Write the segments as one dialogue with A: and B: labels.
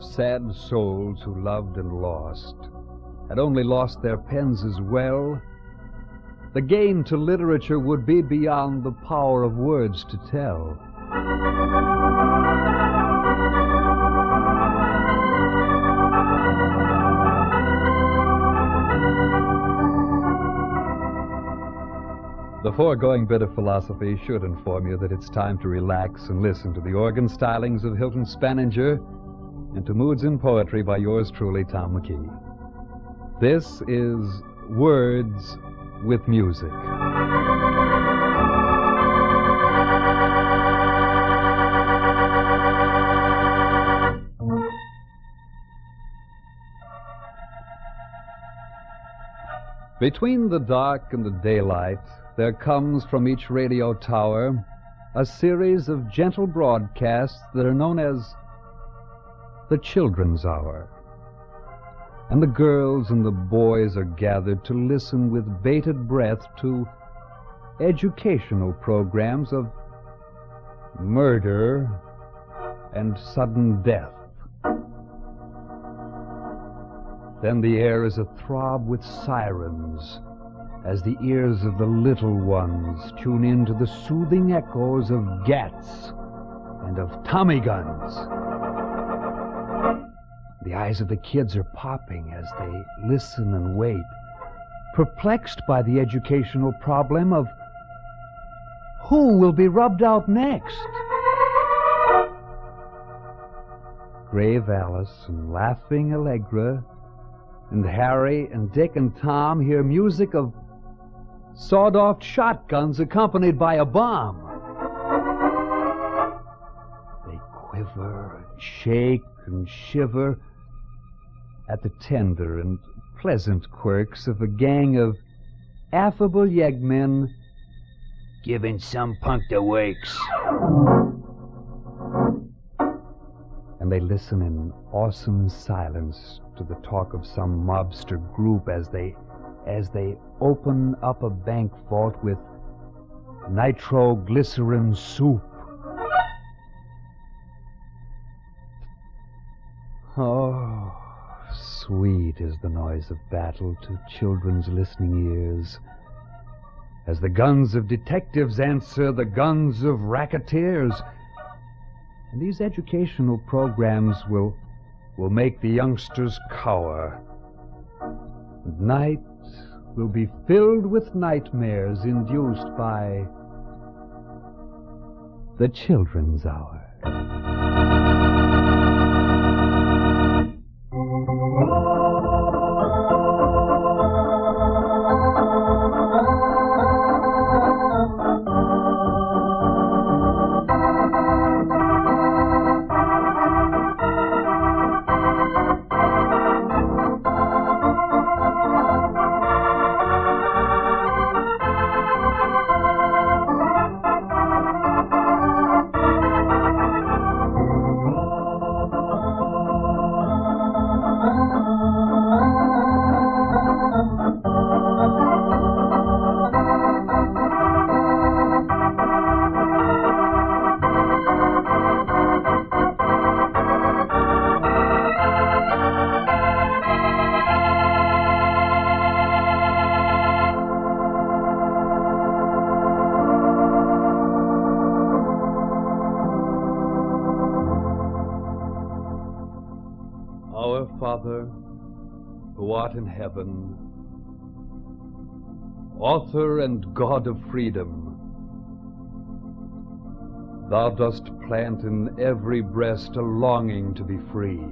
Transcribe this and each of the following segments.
A: sad souls who loved and lost had only lost their pens as well, the gain to literature would be beyond the power of words to tell. The foregoing bit of philosophy should inform you that it's time to relax and listen to the organ stylings of Hilton Spaninger and to Moods in Poetry by yours truly, Tom McKee. This is Words with Music. Between the dark and the daylight, there comes from each radio tower a series of gentle broadcasts that are known as the Children's Hour. And the girls and the boys are gathered to listen with bated breath to educational programs of murder and sudden death. Then the air is athrob with sirens as the ears of the little ones tune in to the soothing echoes of gats and of Tommy guns. The eyes of the kids are popping as they listen and wait, perplexed by the educational problem of who will be rubbed out next. Grave Alice and laughing Allegra and Harry and Dick and Tom hear music of sawed-off shotguns accompanied by a bomb. Quiver and shake and shiver at the tender and pleasant quirks of a gang of affable yeggmen giving some punk the wakes. And they listen in awesome silence to the talk of some mobster group as they as they open up a bank vault with nitroglycerin soup. Oh, sweet is the noise of battle to children's listening ears as the guns of detectives answer the guns of racketeers. And these educational programs will, will make the youngsters cower. And night will be filled with nightmares induced by the Children's Hour. Father, who art in heaven, author and God of freedom, thou dost plant in every breast a longing to be free.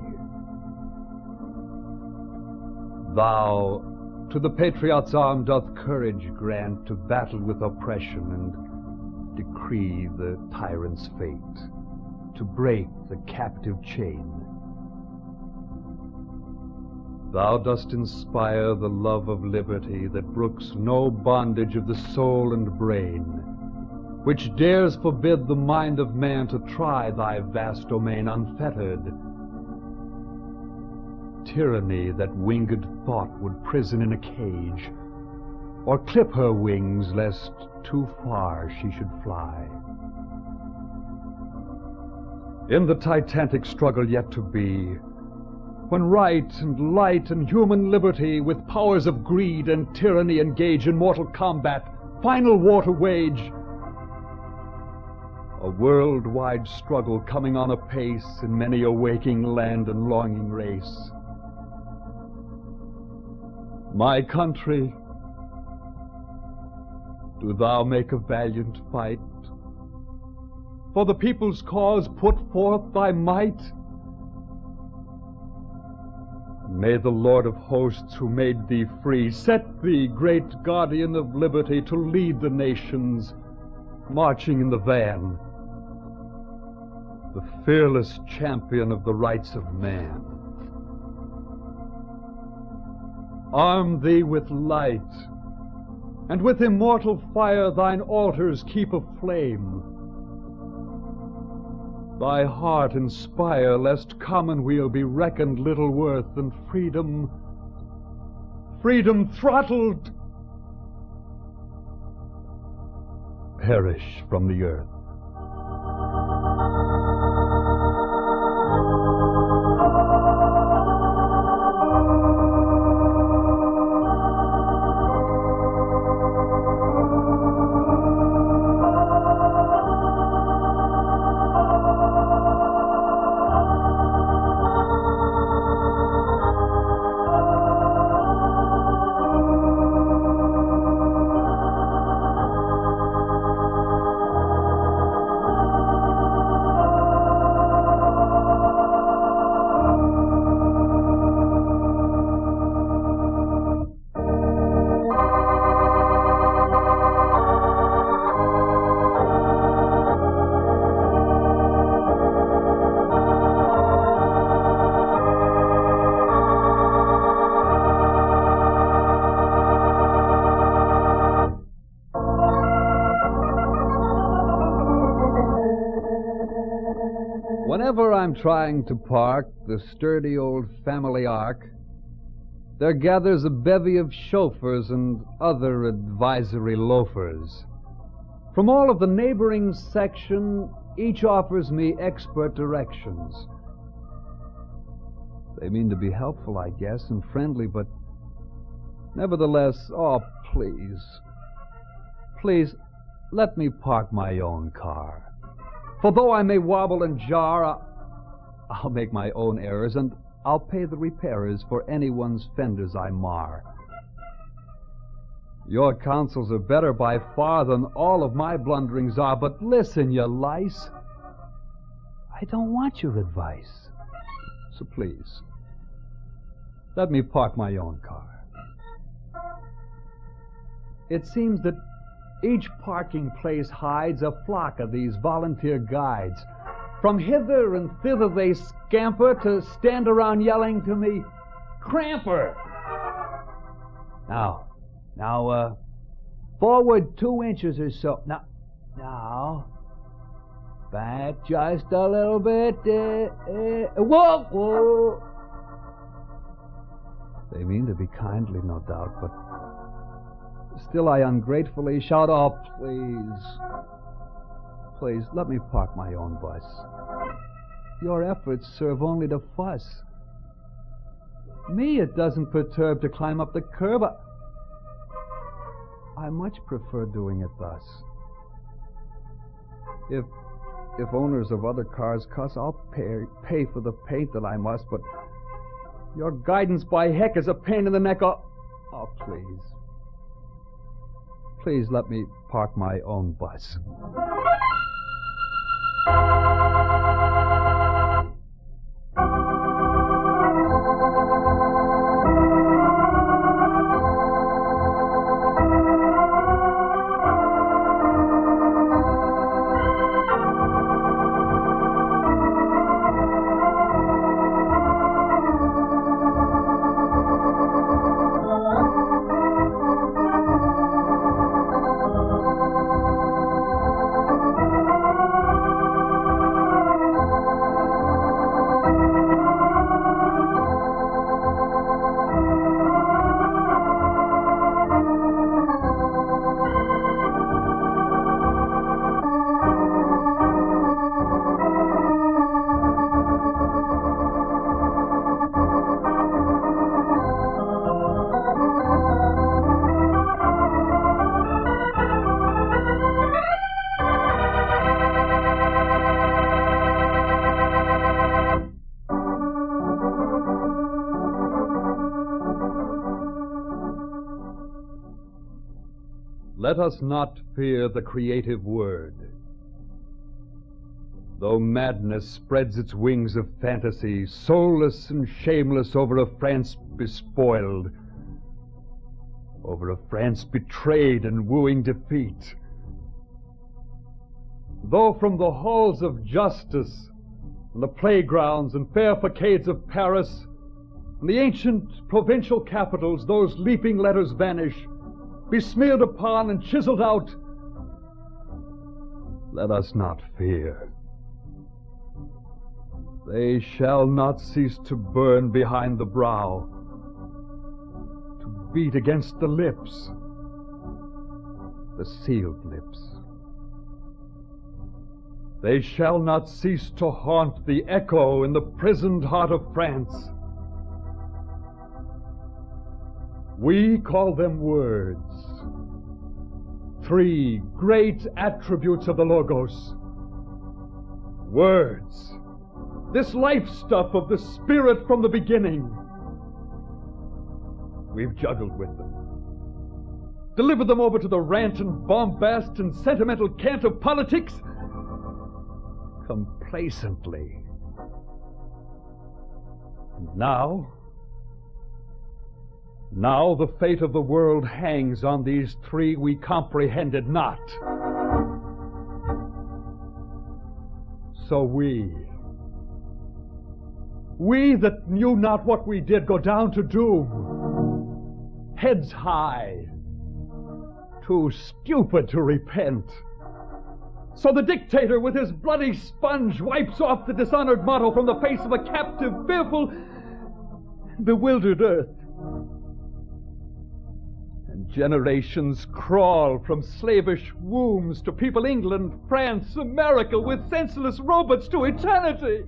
A: Thou to the patriot's arm doth courage grant to battle with oppression and decree the tyrant's fate, to break the captive chain. Thou dost inspire the love of liberty that brooks no bondage of the soul and brain, which dares forbid the mind of man to try thy vast domain unfettered. Tyranny that winged thought would prison in a cage, or clip her wings lest too far she should fly. In the titanic struggle yet to be, when right and light and human liberty, with powers of greed and tyranny, engage in mortal combat, final war to wage. A worldwide struggle coming on apace in many a waking land and longing race. My country, do thou make a valiant fight. For the people's cause put forth thy might. May the Lord of hosts who made thee free set thee, great guardian of liberty, to lead the nations, marching in the van, the fearless champion of the rights of man. Arm thee with light, and with immortal fire thine altars keep aflame. Thy heart inspire, lest commonweal be reckoned little worth, and freedom, freedom throttled, perish from the earth. Trying to park the sturdy old family ark, there gathers a bevy of chauffeurs and other advisory loafers. From all of the neighboring section, each offers me expert directions. They mean to be helpful, I guess, and friendly, but nevertheless, oh, please, please, let me park my own car. For though I may wobble and jar, I'll make my own errors, and I'll pay the repairers for anyone's fenders I mar. Your counsels are better by far than all of my blunderings are, but listen, you lice. I don't want your advice. So please, let me park my own car. It seems that each parking place hides a flock of these volunteer guides. From hither and thither they scamper to stand around yelling to me, Cramper! Now, now, uh, forward two inches or so. Now, now, back just a little bit. Uh, uh, whoa, whoa. They mean to be kindly, no doubt, but Still, I ungratefully shout, Oh, please. Please, let me park my own bus. Your efforts serve only to fuss. Me, it doesn't perturb to climb up the curb. I, much prefer doing it thus. If if owners of other cars cuss, I'll pay, pay for the paint that I must, but your guidance by heck is a pain in the neck. Oh, oh please. Please let me park my own bus. Let us not fear the creative word. Though madness spreads its wings of fantasy, soulless and shameless over a France bespoiled, over a France betrayed and wooing defeat. Though from the halls of justice, and the playgrounds and fair facades of Paris, and the ancient provincial capitals, those leaping letters vanish, be smeared upon and chiseled out, let us not fear. They shall not cease to burn behind the brow, to beat against the lips, the sealed lips. They shall not cease to haunt the echo in the prisoned heart of France. We call them words. Three great attributes of the Logos. Words this life stuff of the Spirit from the beginning. We've juggled with them, delivered them over to the rant and bombast and sentimental cant of politics complacently. And now, now the fate of the world hangs on these three we comprehended not. So we, we that knew not what we did go down to doom. Heads high, too stupid to repent. So the dictator with his bloody sponge wipes off the dishonored motto from the face of a captive, fearful, bewildered earth. Generations crawl from slavish wombs to people England, France, America with senseless robots to eternity.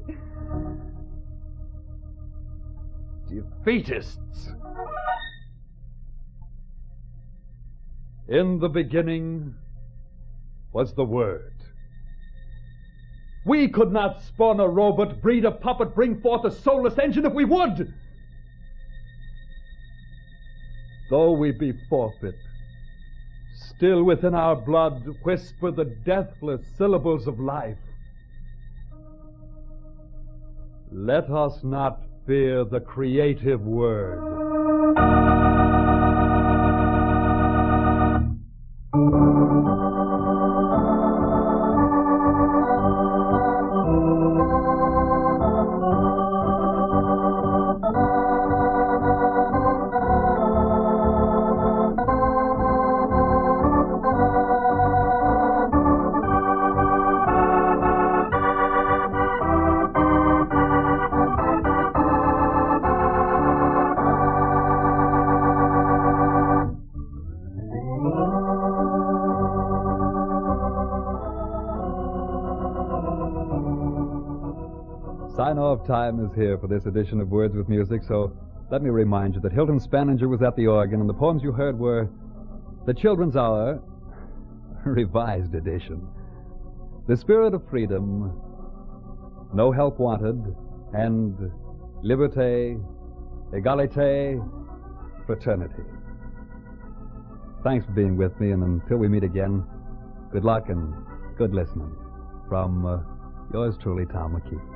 A: defeatists. In the beginning was the Word. We could not spawn a robot, breed a puppet, bring forth a soulless engine if we would. Though we be forfeit, still within our blood whisper the deathless syllables of life. Let us not fear the creative word.
B: Time is here for this edition of Words with Music, so let me remind you that Hilton Spaninger was at the organ, and the poems you heard were The Children's Hour, revised edition, The Spirit of Freedom, No Help Wanted, and Liberté, Egalité, Fraternity. Thanks for being with me, and until we meet again, good luck and good listening. From uh, yours truly, Tom McKee.